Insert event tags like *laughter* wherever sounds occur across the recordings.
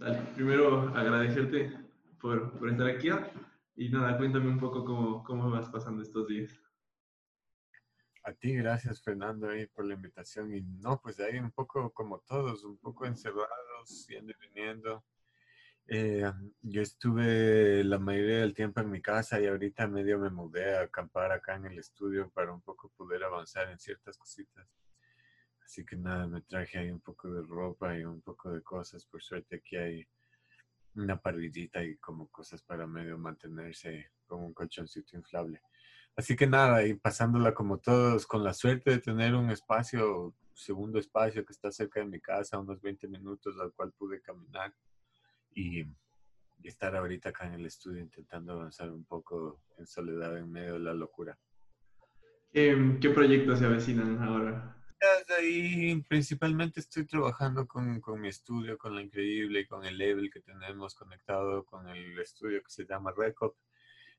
dale, primero agradecerte por, por estar aquí y nada, cuéntame un poco cómo, cómo vas pasando estos días. A ti, gracias Fernando por la invitación. Y no, pues ahí un poco como todos, un poco encerrados, yendo y viniendo. Eh, yo estuve la mayoría del tiempo en mi casa y ahorita medio me mudé a acampar acá en el estudio para un poco poder avanzar en ciertas cositas. Así que nada, me traje ahí un poco de ropa y un poco de cosas. Por suerte aquí hay una parrillita y como cosas para medio mantenerse como un colchoncito inflable. Así que nada, y pasándola como todos, con la suerte de tener un espacio, segundo espacio que está cerca de mi casa, unos 20 minutos al cual pude caminar y, estar ahorita acá en el estudio intentando avanzar un poco en soledad en medio de la locura. ¿Qué, qué proyectos se avecinan ahora? Ahí principalmente estoy trabajando con, con, mi estudio, con la increíble con el label que tenemos conectado con el estudio que se llama Recop.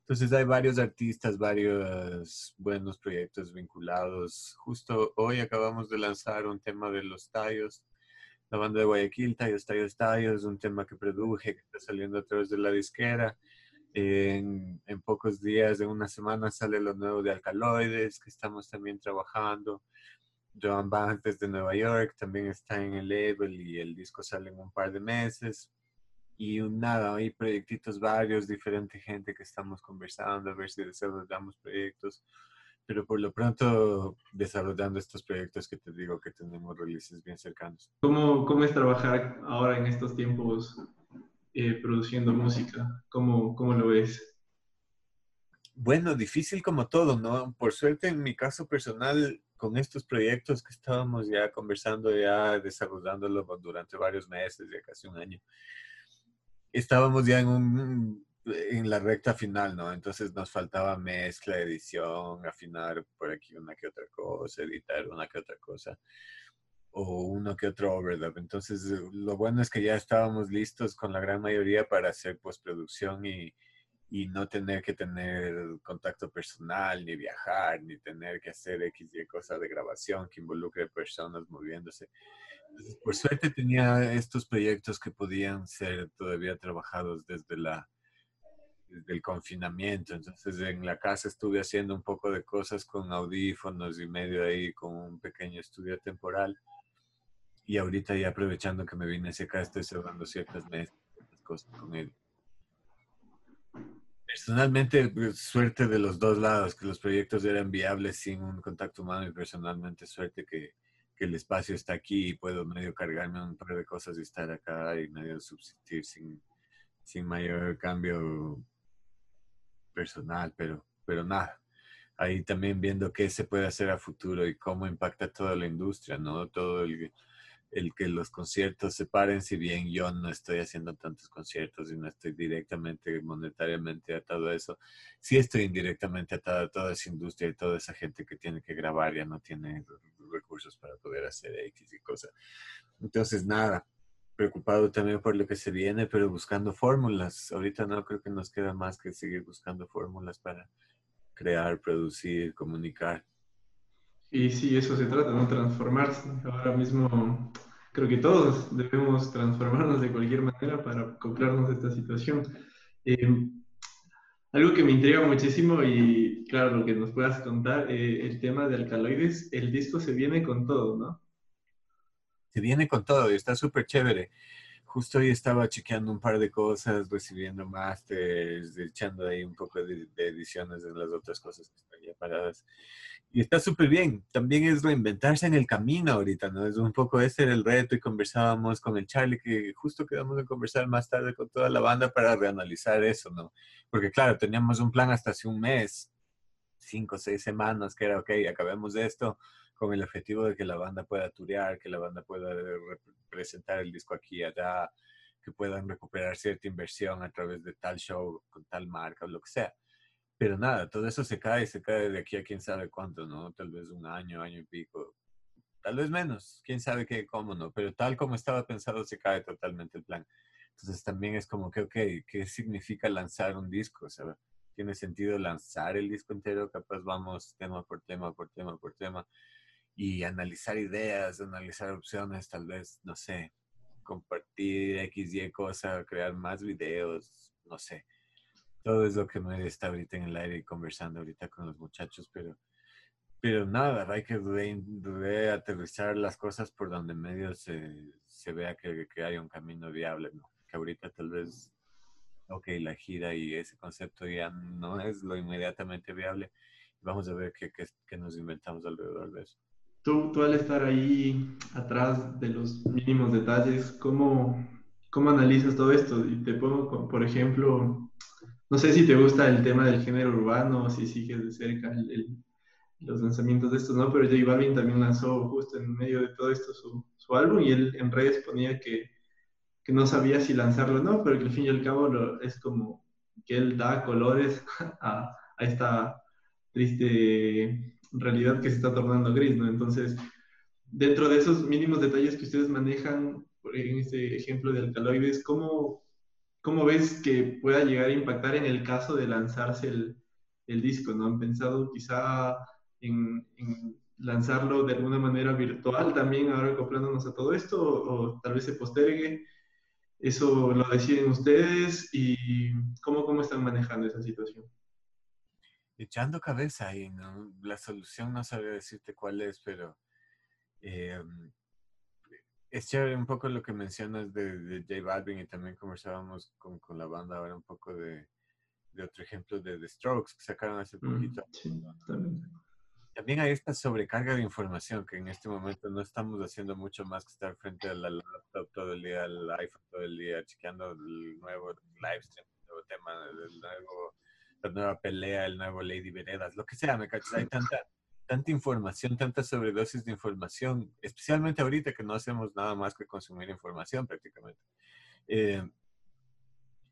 Entonces hay varios artistas, varios buenos proyectos vinculados. Justo hoy acabamos de lanzar un tema de los tallos, la banda de Guayaquil, Tallos, Tallos, Tallos, un tema que produje, que está saliendo a través de la disquera. En, en, pocos días, en una semana, sale lo nuevo de Alcaloides, que estamos también trabajando. Joan Bantes de Nueva York también está en el label y el disco sale en un par de meses y nada, hay proyectitos varios, diferente gente que estamos conversando, a ver si desarrollamos proyectos, pero por lo pronto desarrollando estos proyectos que te digo que tenemos releases bien cercanos. ¿Cómo, cómo es trabajar ahora en estos tiempos eh, produciendo música? ¿Cómo, ¿Cómo lo ves? Bueno, difícil como todo, ¿no? Por suerte en mi caso personal, con estos proyectos que estábamos ya conversando, ya desarrollándolo durante varios meses, ya casi un año, estábamos ya en, un, en la recta final, ¿no? Entonces nos faltaba mezcla, edición, afinar por aquí una que otra cosa, editar una que otra cosa o uno que otro overdub. Entonces, lo bueno es que ya estábamos listos con la gran mayoría para hacer postproducción y, y no tener que tener contacto personal, ni viajar, ni tener que hacer X y cosas de grabación que involucre personas moviéndose por suerte tenía estos proyectos que podían ser todavía trabajados desde, la, desde el confinamiento. Entonces en la casa estuve haciendo un poco de cosas con audífonos y medio ahí con un pequeño estudio temporal. Y ahorita ya aprovechando que me vine hacia acá, estoy cerrando ciertas cosas con él. Personalmente, pues, suerte de los dos lados, que los proyectos eran viables sin un contacto humano y personalmente suerte que, el espacio está aquí y puedo medio cargarme un par de cosas y estar acá y medio subsistir sin, sin mayor cambio personal, pero, pero nada. Ahí también viendo qué se puede hacer a futuro y cómo impacta toda la industria, ¿no? Todo el, el que los conciertos se paren, si bien yo no estoy haciendo tantos conciertos y no estoy directamente monetariamente atado a eso, sí estoy indirectamente atado a toda esa industria y toda esa gente que tiene que grabar, ya no tiene recursos para poder hacer X y cosas. Entonces, nada, preocupado también por lo que se viene, pero buscando fórmulas. Ahorita no creo que nos queda más que seguir buscando fórmulas para crear, producir, comunicar. Y sí, eso se trata, ¿no? Transformarse. Ahora mismo creo que todos debemos transformarnos de cualquier manera para acoplarnos esta situación. Eh, algo que me intriga muchísimo y claro, lo que nos puedas contar, eh, el tema de alcaloides, el disco se viene con todo, ¿no? Se viene con todo y está súper chévere. Justo hoy estaba chequeando un par de cosas, recibiendo másters, echando ahí un poco de, de ediciones de las otras cosas que están ya paradas. Y está súper bien. También es reinventarse en el camino ahorita, ¿no? Es un poco ese el reto y conversábamos con el Charlie, que justo quedamos de conversar más tarde con toda la banda para reanalizar eso, ¿no? Porque claro, teníamos un plan hasta hace un mes, cinco o seis semanas, que era, ok, acabemos de esto con el objetivo de que la banda pueda turear, que la banda pueda presentar el disco aquí y allá, que puedan recuperar cierta inversión a través de tal show, con tal marca o lo que sea. Pero nada, todo eso se cae, se cae de aquí a quién sabe cuánto, ¿no? Tal vez un año, año y pico. Tal vez menos, quién sabe qué, cómo, ¿no? Pero tal como estaba pensado, se cae totalmente el plan. Entonces también es como que, ok, ¿qué significa lanzar un disco? O ¿tiene sentido lanzar el disco entero? Capaz vamos tema por tema, por tema, por tema y analizar ideas, analizar opciones, tal vez, no sé, compartir X, Y cosa, crear más videos, no sé. Todo es lo que me está ahorita en el aire y conversando ahorita con los muchachos, pero, pero nada, hay que debe aterrizar las cosas por donde medio se, se vea que, que, hay un camino viable, ¿no? Que ahorita tal vez, ok, la gira y ese concepto ya no es lo inmediatamente viable. Vamos a ver qué, qué, qué nos inventamos alrededor de eso. Tú, tú al estar ahí atrás de los mínimos detalles, ¿cómo, cómo analizas todo esto? Y te pongo, por ejemplo, no sé si te gusta el tema del género urbano, si sigues de cerca los lanzamientos de estos, ¿no? Pero J Balvin también lanzó justo en medio de todo esto su, su álbum y él en redes ponía que, que, no sabía si lanzarlo o no, pero que al fin y al cabo lo, es como que él da colores *laughs* a, a esta triste realidad que se está tornando gris, ¿no? Entonces, dentro de esos mínimos detalles que ustedes manejan, en este ejemplo de alcaloides, ¿cómo, cómo ves que pueda llegar a impactar en el caso de lanzarse el, disco, ¿no? ¿Han pensado quizá en, lanzarlo de alguna manera virtual también, ahora acoplándonos a todo esto, o, o tal vez se postergue? ¿Eso lo deciden ustedes y cómo, cómo están manejando esa situación? echando cabeza ahí, ¿no? La solución no sabría decirte cuál es, pero eh, es chévere un poco lo que mencionas de, de J Balvin y también conversábamos con, con, la banda ahora un poco de, de, otro ejemplo de The Strokes que sacaron hace mm, poquito. sí, también. también. hay esta sobrecarga de información que en este momento no estamos haciendo mucho más que estar frente a la laptop todo el día, al iPhone todo el día, chequeando el nuevo livestream, el nuevo tema, el nuevo la nueva pelea, el nuevo Lady Veredas, lo que sea, me cachas. Hay tanta, tanta información, tanta sobredosis de información, especialmente ahorita que no hacemos nada más que consumir información prácticamente. Eh,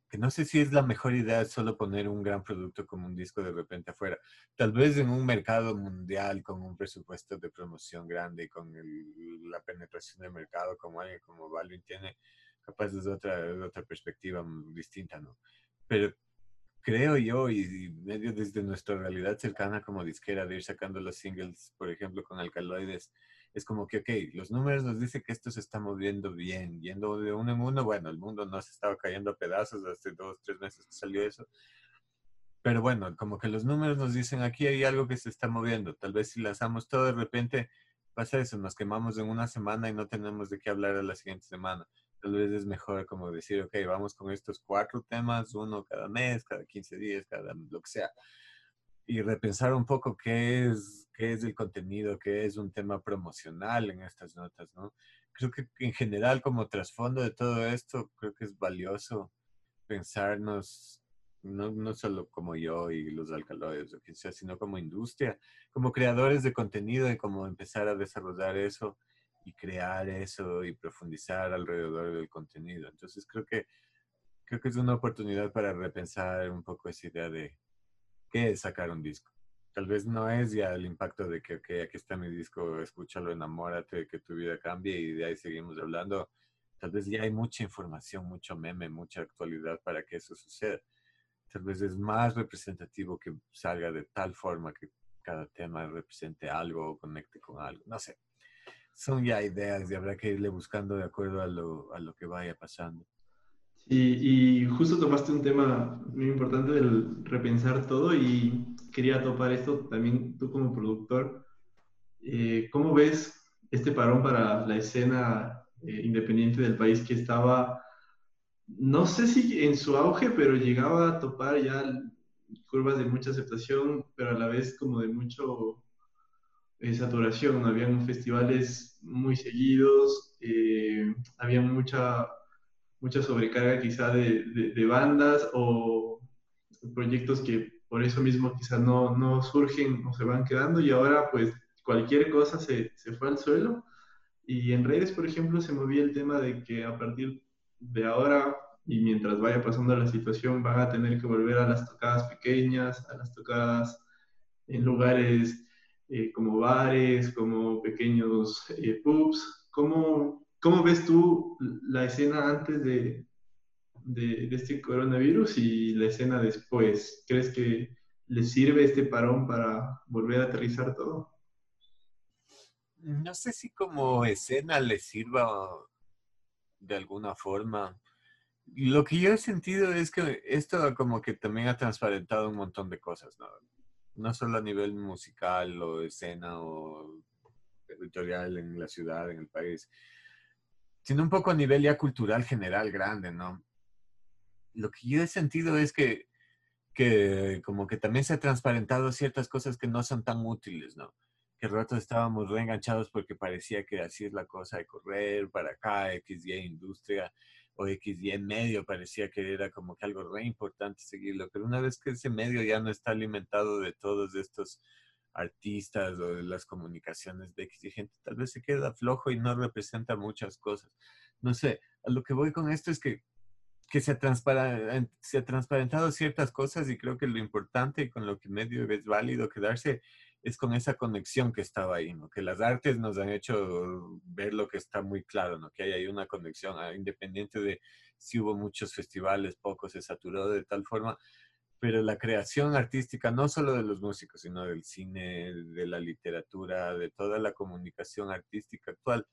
que no sé si es la mejor idea solo poner un gran producto como un disco de repente afuera. Tal vez en un mercado mundial con un presupuesto de promoción grande y con el, la penetración del mercado como alguien como Balvin tiene, capaz desde otra, otra perspectiva distinta, ¿no? Pero creo yo, y medio desde nuestra realidad cercana como disquera, de ir sacando los singles, por ejemplo, con alcaloides, es como que, ok, los números nos dicen que esto se está moviendo bien, yendo de uno en uno, bueno, el mundo no se estaba cayendo a pedazos hace dos, tres meses que salió eso, pero bueno, como que los números nos dicen aquí hay algo que se está moviendo, tal vez si lanzamos todo de repente pasa eso, nos quemamos en una semana y no tenemos de qué hablar a la siguiente semana tal vez es mejor como decir, ok, vamos con estos cuatro temas, uno cada mes, cada 15 días, cada lo que sea, y repensar un poco qué es, qué es el contenido, qué es un tema promocional en estas notas, ¿no? Creo que en general como trasfondo de todo esto, creo que es valioso pensarnos, no, no solo como yo y los alcaloides o quien sea, sino como industria, como creadores de contenido y como empezar a desarrollar eso y crear eso y profundizar alrededor del contenido. Entonces creo que, creo que es una oportunidad para repensar un poco esa idea de qué es sacar un disco. Tal vez no es ya el impacto de que, ok, aquí está mi disco, escúchalo, enamórate, que tu vida cambie y de ahí seguimos hablando. Tal vez ya hay mucha información, mucho meme, mucha actualidad para que eso suceda. Tal vez es más representativo que salga de tal forma que cada tema represente algo o conecte con algo. No sé son ya ideas y habrá que irle buscando de acuerdo a lo, a lo que vaya pasando. y justo tomaste un tema muy importante del repensar todo y quería topar esto también tú como productor. Eh, ¿Cómo ves este parón para la escena eh, independiente del país que estaba, no sé si en su auge, pero llegaba a topar ya curvas de mucha aceptación, pero a la vez como de mucho saturación, habían festivales muy seguidos, eh, había mucha, mucha sobrecarga quizá de, bandas o proyectos que por eso mismo quizá no, no, surgen o se van quedando y ahora pues cualquier cosa se, se fue al suelo. Y en redes por ejemplo se movía el tema de que a partir de ahora y mientras vaya pasando la situación van a tener que volver a las tocadas pequeñas, a las tocadas en lugares eh, como bares, como pequeños eh, pubs. ¿Cómo, ¿Cómo, ves tú la escena antes de, de, de, este coronavirus y la escena después? ¿Crees que le sirve este parón para volver a aterrizar todo? No sé si como escena le sirva de alguna forma. Lo que yo he sentido es que esto como que también ha transparentado un montón de cosas, ¿no? No solo a nivel musical o escena o territorial en la ciudad, en el país, sino un poco a nivel ya cultural general grande, ¿no? Lo que yo he sentido es que, que como que también se ha transparentado ciertas cosas que no son tan útiles, ¿no? Que rato estábamos reenganchados porque parecía que así es la cosa de correr para acá, X, Y, industria, o X, Y medio, parecía que era como que algo re importante seguirlo. Pero una vez que ese medio ya no está alimentado de todos estos artistas o de las comunicaciones de X y gente, tal vez se queda flojo y no representa muchas cosas. No sé, a lo que voy con esto es que, que se, ha se ha transparentado ciertas cosas y creo que lo importante y con lo que medio es válido quedarse es con esa conexión que estaba ahí, ¿no? Que las artes nos han hecho ver lo que está muy claro. Que hay ahí una conexión, ah, independiente de si hubo muchos festivales, pocos, se saturó de tal forma, pero la creación artística, no solo de los músicos, sino del cine, de la literatura, de toda la comunicación artística actual,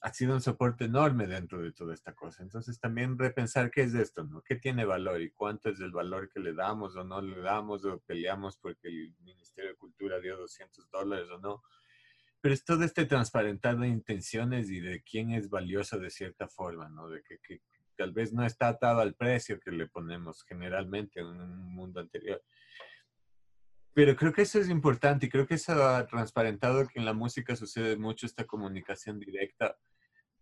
ha sido un soporte enorme dentro de toda esta cosa. Entonces también repensar qué es esto, ¿no? ¿Qué tiene valor y cuánto es el valor que le damos o no le damos o peleamos porque el Ministerio de Cultura dio 200 dólares o no? Pero es todo este transparentar de intenciones y de quién es valioso de cierta forma, ¿no? De que, que, tal vez no está atado al precio que le ponemos generalmente en un mundo anterior. Pero creo que eso es importante y creo que eso ha transparentado que en la música sucede mucho esta comunicación directa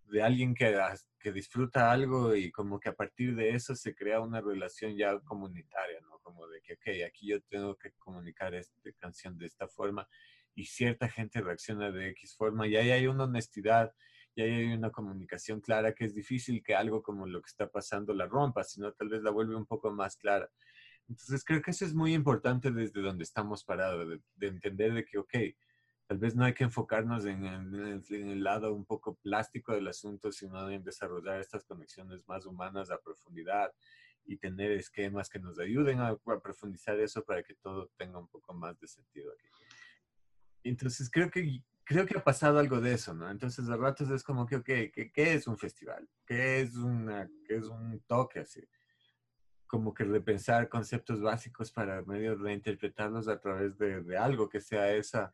de alguien que, que disfruta algo y como que a partir de eso se crea una relación ya comunitaria, ¿no? Como de que, ok, aquí yo tengo que comunicar esta canción de esta forma y cierta gente reacciona de X forma y ahí hay una honestidad y ahí hay una comunicación clara que es difícil que algo como lo que está pasando la rompa, sino tal vez la vuelve un poco más clara. Entonces creo que eso es muy importante desde donde estamos parados, de, entender de que, ok, tal vez no hay que enfocarnos en, el lado un poco plástico del asunto, sino en desarrollar estas conexiones más humanas a profundidad y tener esquemas que nos ayuden a, a profundizar eso para que todo tenga un poco más de sentido aquí. Entonces creo que creo que ha pasado algo de eso, ¿no? Entonces, a ratos es como que, ok, ¿qué, qué es un festival? ¿Qué es, una, qué es un toque así? Como que repensar conceptos básicos para medio reinterpretarlos a través de, de, algo que sea esa,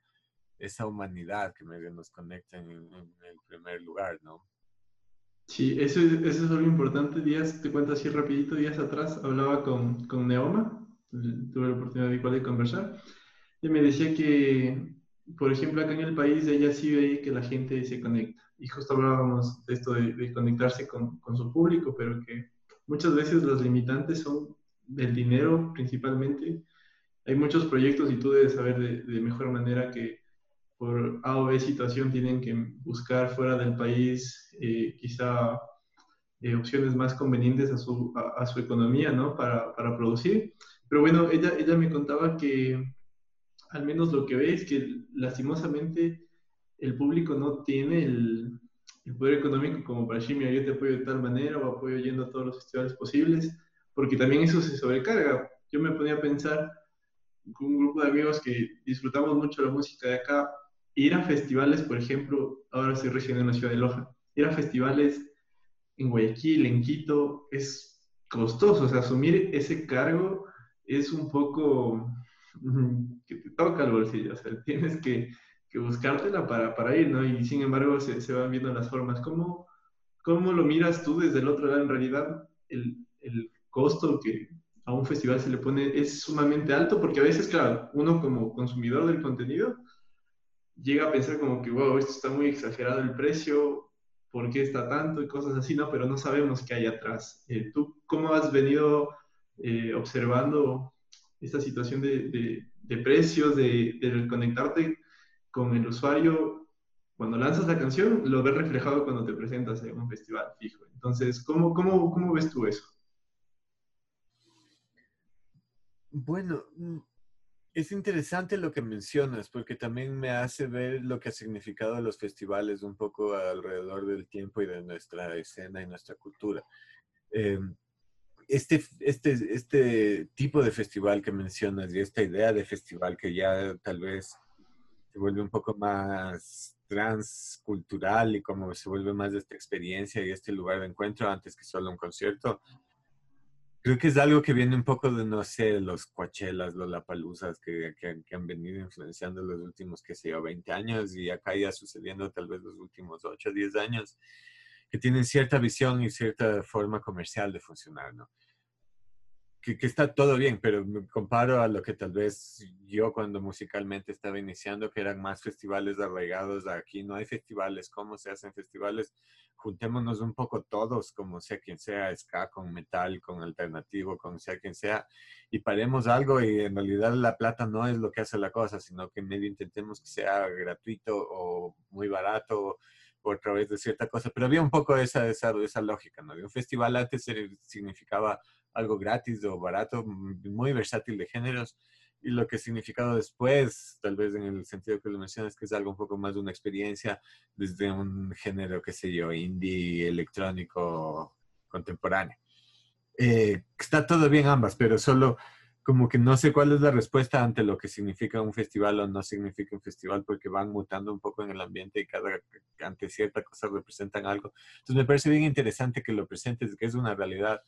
esa humanidad que medio nos conecta en, el primer lugar, ¿no? Sí, eso es, eso es algo importante. Días, te cuento así rapidito, días atrás hablaba con, con Neoma, tuve la oportunidad de, igual de conversar, y me decía que por ejemplo, acá en el país ella sí ve que la gente se conecta. Y justo hablábamos de esto de, conectarse con, con, su público, pero que muchas veces las limitantes son del dinero principalmente. Hay muchos proyectos y tú debes saber de, de mejor manera que por A o B situación tienen que buscar fuera del país eh, quizá eh, opciones más convenientes a su, a, a su economía, ¿no? Para, para, producir. Pero bueno, ella, ella me contaba que al menos lo que ve es que lastimosamente el público no tiene el, poder económico como para decir, mira, yo te apoyo de tal manera o apoyo yendo a todos los festivales posibles, porque también eso se sobrecarga. Yo me ponía a pensar con un grupo de amigos que disfrutamos mucho la música de acá, ir a festivales, por ejemplo, ahora estoy recién en la ciudad de Loja, ir a festivales en Guayaquil, en Quito, es costoso, o sea, asumir ese cargo es un poco que te toca el bolsillo, o sea, tienes que, que buscártela para, para, ir, ¿no? Y sin embargo se, se, van viendo las formas. ¿Cómo, ¿Cómo lo miras tú desde el otro lado? En realidad, el, el costo que a un festival se le pone es sumamente alto, porque a veces, claro, uno como consumidor del contenido llega a pensar como que, wow, esto está muy exagerado el precio, ¿por qué está tanto? Y cosas así, ¿no? Pero no sabemos qué hay atrás. Eh, ¿Tú cómo has venido eh, observando esta situación de, de, precios, de, de, conectarte con el usuario, cuando lanzas la canción, lo ves reflejado cuando te presentas en un festival fijo. Entonces, ¿cómo, cómo, cómo ves tú eso? Bueno, es interesante lo que mencionas, porque también me hace ver lo que ha significado los festivales un poco alrededor del tiempo y de nuestra escena y nuestra cultura. Eh, este, este, este tipo de festival que mencionas y esta idea de festival que ya tal vez se vuelve un poco más transcultural y como se vuelve más de esta experiencia y este lugar de encuentro antes que solo un concierto. Creo que es algo que viene un poco de, no sé, los Coachellas, los Lapaluzas que, que, que, han venido influenciando los últimos, que sé yo, 20 años y acá ya sucediendo tal vez los últimos 8 o 10 años, que tienen cierta visión y cierta forma comercial de funcionar, ¿no? Que, está todo bien, pero me comparo a lo que tal vez yo cuando musicalmente estaba iniciando, que eran más festivales arraigados, aquí no hay festivales, ¿cómo se hacen festivales? Juntémonos un poco todos, como sea quien sea, ska, con metal, con alternativo, con sea quien sea, y paremos algo y en realidad la plata no es lo que hace la cosa, sino que medio intentemos que sea gratuito o muy barato o a través de cierta cosa, pero había un poco esa, esa, esa lógica, ¿no? Un festival antes significaba algo gratis o barato, muy versátil de géneros. Y lo que significado después, tal vez en el sentido que lo mencionas, que es algo un poco más de una experiencia desde un género, qué sé yo, indie, electrónico, contemporáneo. Eh, está todo bien ambas, pero solo como que no sé cuál es la respuesta ante lo que significa un festival o no significa un festival, porque van mutando un poco en el ambiente y cada, ante cierta cosa representan algo. Entonces me parece bien interesante que lo presentes, que es una realidad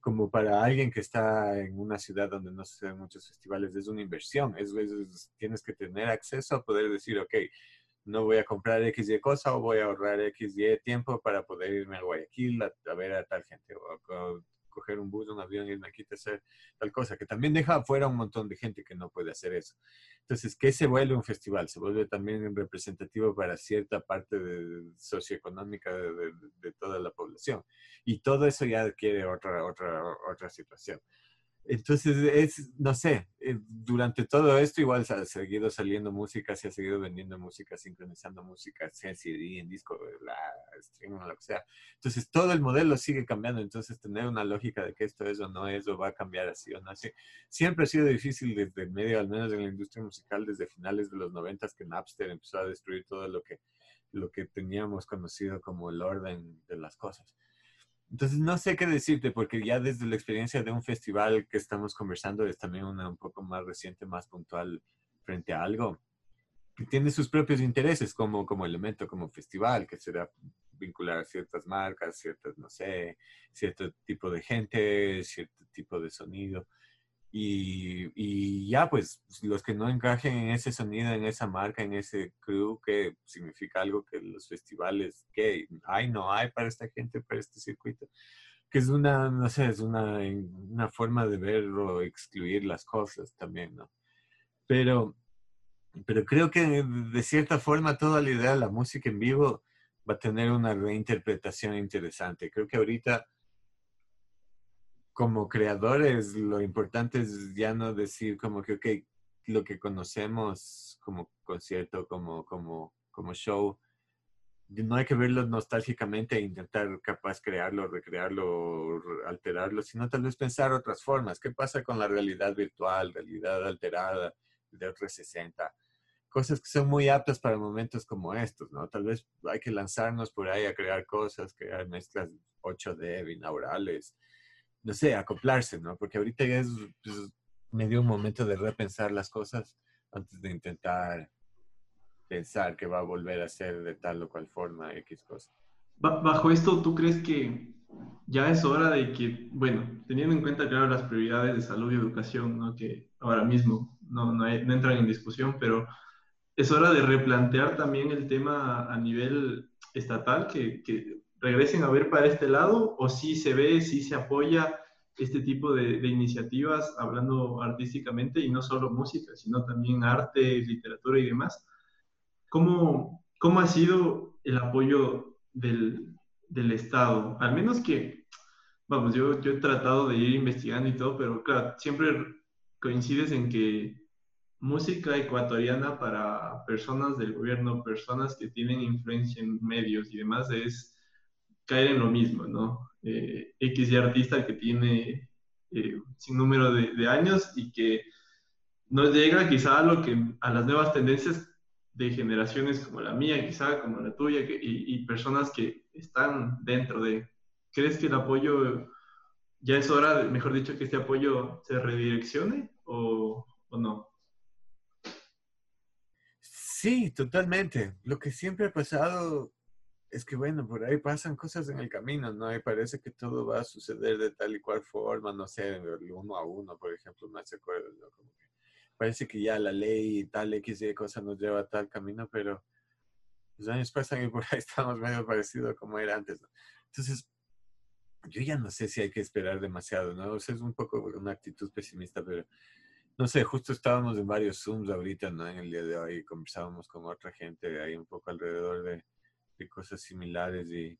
como para alguien que está en una ciudad donde no se hacen muchos festivales, es una inversión. Es, tienes que tener acceso a poder decir, ok, no voy a comprar X y cosa o voy a ahorrar X y tiempo para poder irme a Guayaquil a, ver a tal gente o, coger un bus, un avión, irme aquí hacer tal cosa, que también deja afuera un montón de gente que no puede hacer eso. Entonces, ¿qué se vuelve un festival? Se vuelve también representativo para cierta parte de, socioeconómica de, de, toda la población. Y todo eso ya adquiere otra, otra, otra situación. Entonces, es, no sé, eh, durante todo esto igual se ha seguido saliendo música, se ha seguido vendiendo música, sincronizando música, sea en CD, en disco, la streaming, lo que sea. Entonces, todo el modelo sigue cambiando. Entonces, tener una lógica de que esto es o no es o va a cambiar así o no así. Siempre ha sido difícil desde el medio, al menos en la industria musical, desde finales de los noventas que Napster empezó a destruir todo lo que, lo que teníamos conocido como el orden de las cosas. Entonces, no sé qué decirte, porque ya desde la experiencia de un festival que estamos conversando, es también una un poco más reciente, más puntual frente a algo, que tiene sus propios intereses como, como elemento, como festival, que será vincular a ciertas marcas, ciertas, no sé, cierto tipo de gente, cierto tipo de sonido. Y, y, ya, pues, los que no encajen en ese sonido, en esa marca, en ese crew, que significa algo que los festivales, que hay, no hay para esta gente, para este circuito, que es una, no sé, es una, una forma de ver o excluir las cosas también, ¿no? Pero, pero creo que de cierta forma toda la idea de la música en vivo va a tener una reinterpretación interesante. Creo que ahorita como creadores, lo importante es ya no decir como que, ok, lo que conocemos como concierto, como, como, como show, no hay que verlo nostálgicamente e intentar capaz crearlo, recrearlo, alterarlo, sino tal vez pensar otras formas. ¿Qué pasa con la realidad virtual, realidad alterada, de 360? Cosas que son muy aptas para momentos como estos, ¿no? Tal vez hay que lanzarnos por ahí a crear cosas, crear mezclas 8D, binaurales, no sé, acoplarse, ¿no? Porque ahorita es pues, medio un momento de repensar las cosas antes de intentar pensar que va a volver a ser de tal o cual forma X cosa. Bajo esto, ¿tú crees que ya es hora de que, bueno, teniendo en cuenta, claro, las prioridades de salud y educación, ¿no? que ahora mismo no, no, entran en discusión, pero es hora de replantear también el tema a nivel estatal, que regresen a ver para este lado o si se ve, si se apoya este tipo de, iniciativas hablando artísticamente y no solo música, sino también arte, literatura y demás. ¿Cómo, cómo ha sido el apoyo del, del, Estado? Al menos que, vamos, yo, yo he tratado de ir investigando y todo, pero claro, siempre coincides en que música ecuatoriana para personas del gobierno, personas que tienen influencia en medios y demás, es caer en lo mismo, ¿no? Eh, X y artista que tiene eh, sin número de, años y que no llega quizá a lo que a las nuevas tendencias de generaciones como la mía, quizá como la tuya, y, personas que están dentro de. ¿Crees que el apoyo ya es hora, mejor dicho, que este apoyo se redireccione o, o no? Sí, totalmente. Lo que siempre ha pasado es que, bueno, por ahí pasan cosas en el camino, ¿no? Y parece que todo va a suceder de tal y cual forma, no sé, uno a uno, por ejemplo, me hace acuerdo, ¿no? Como que parece que ya la ley y tal X y cosa nos lleva a tal camino, pero los años pasan y por ahí *laughs* estamos medio parecido como era antes, ¿no? Entonces, yo ya no sé si hay que esperar demasiado, ¿no? O sea, es un poco una actitud pesimista, pero no sé, justo estábamos en varios Zooms ahorita, ¿no? En el día de hoy conversábamos con otra gente ahí un poco alrededor de, de cosas similares y,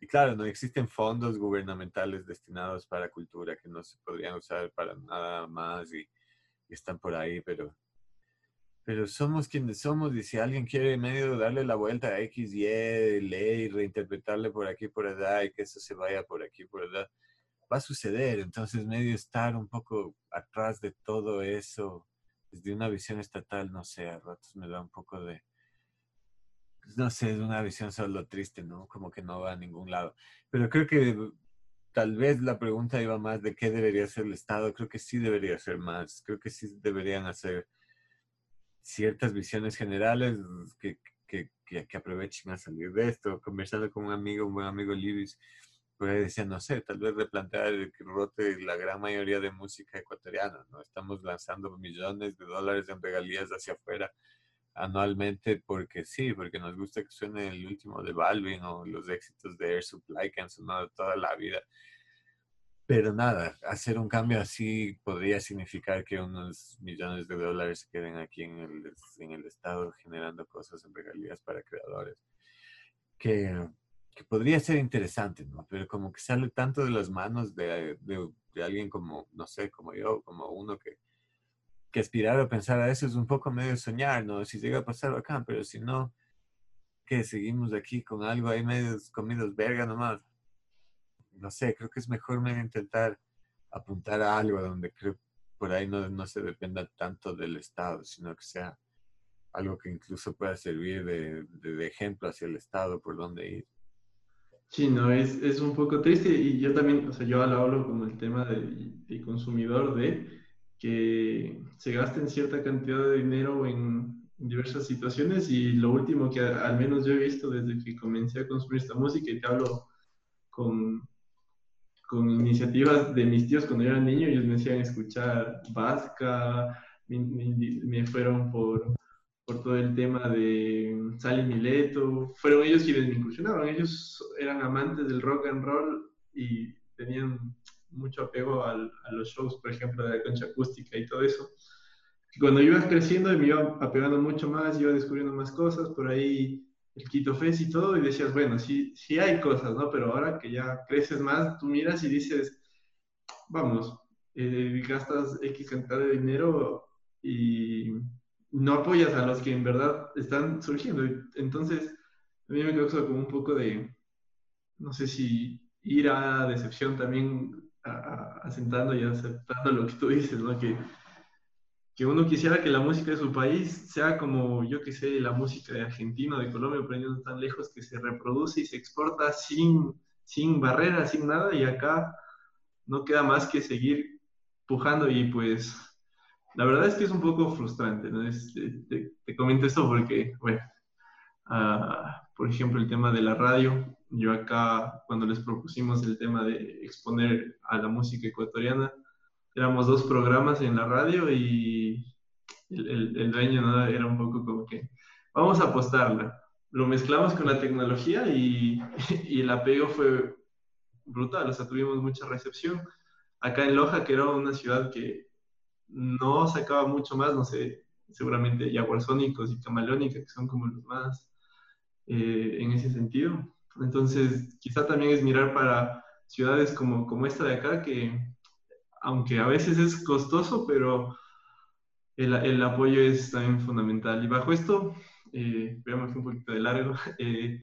y, claro, no existen fondos gubernamentales destinados para cultura que no se podrían usar para nada más y, y están por ahí, pero pero somos quienes somos y si alguien quiere medio darle la vuelta a X, Y, ley, reinterpretarle por aquí, por allá y que eso se vaya por aquí, por allá, va a suceder. Entonces medio estar un poco atrás de todo eso, desde una visión estatal, no sé, a ratos me da un poco de, pues, no sé, es una visión solo triste, ¿no? Como que no va a ningún lado. Pero creo que tal vez la pregunta iba más de qué debería hacer el Estado. Creo que sí debería hacer más. Creo que sí deberían hacer ciertas visiones generales que, que, que, aprovechen a salir de esto. Conversando con un amigo, un buen amigo Libis, pues decía, no sé, tal vez replantear el que rote la gran mayoría de música ecuatoriana, ¿no? Estamos lanzando millones de dólares en regalías hacia afuera anualmente porque sí, porque nos gusta que suene el último de Balvin o los éxitos de Air Supply que han sonado toda la vida. Pero nada, hacer un cambio así podría significar que unos millones de dólares queden aquí en el, en el Estado generando cosas en regalías para creadores. Que, que, podría ser interesante, ¿no? Pero como que sale tanto de las manos de, de, de alguien como, no sé, como yo, como uno que, que aspirar a pensar a eso es un poco medio soñar, ¿no? Si llega a pasar acá, pero si no, que seguimos aquí con algo ahí medio comidos verga nomás no sé, creo que es mejor intentar apuntar a algo donde creo por ahí no, no se dependa tanto del Estado, sino que sea algo que incluso pueda servir de, de, ejemplo hacia el Estado por dónde ir. Sí, no, es, es, un poco triste y yo también, o sea, yo hablo como el tema del de consumidor de que se gasten cierta cantidad de dinero en diversas situaciones y lo último que al menos yo he visto desde que comencé a consumir esta música y te hablo con con iniciativas de mis tíos cuando yo era niño, ellos me hacían escuchar Vasca, me, me, fueron por, por, todo el tema de Sally Mileto, fueron ellos quienes me incursionaron, ellos eran amantes del rock and roll y tenían mucho apego al, a los shows, por ejemplo, de la concha acústica y todo eso. Y cuando ibas creciendo me iba apegando mucho más, iba descubriendo más cosas, por ahí el Quito Fest y todo, y decías, bueno, sí, sí hay cosas, ¿no? Pero ahora que ya creces más, tú miras y dices, vamos, eh, gastas X cantidad de dinero y no apoyas a los que en verdad están surgiendo. Entonces, a mí me causa como un poco de, no sé si ira, decepción también, asentando y aceptando lo que tú dices, ¿no? Que que uno quisiera que la música de su país sea como, yo que sé, la música de Argentina, de Colombia, aprendiendo tan lejos que se reproduce y se exporta sin, sin barreras, sin nada, y acá no queda más que seguir pujando y pues la verdad es que es un poco frustrante, ¿no? te, te, comento esto porque, bueno, uh, por ejemplo, el tema de la radio, yo acá cuando les propusimos el tema de exponer a la música ecuatoriana, éramos dos programas en la radio y el, el, dueño ¿no? era un poco como que, vamos a apostarla. Lo mezclamos con la tecnología y, *laughs* y el apego fue brutal, o sea, tuvimos mucha recepción. Acá en Loja, que era una ciudad que no sacaba mucho más, no sé, seguramente Jaguarsónicos y Camaleónica, que son como los más eh, en ese sentido. Entonces, quizá también es mirar para ciudades como, como esta de acá, que aunque a veces es costoso, pero el, el apoyo es también fundamental. Y bajo esto, eh, veamos un poquito de largo, *laughs* eh,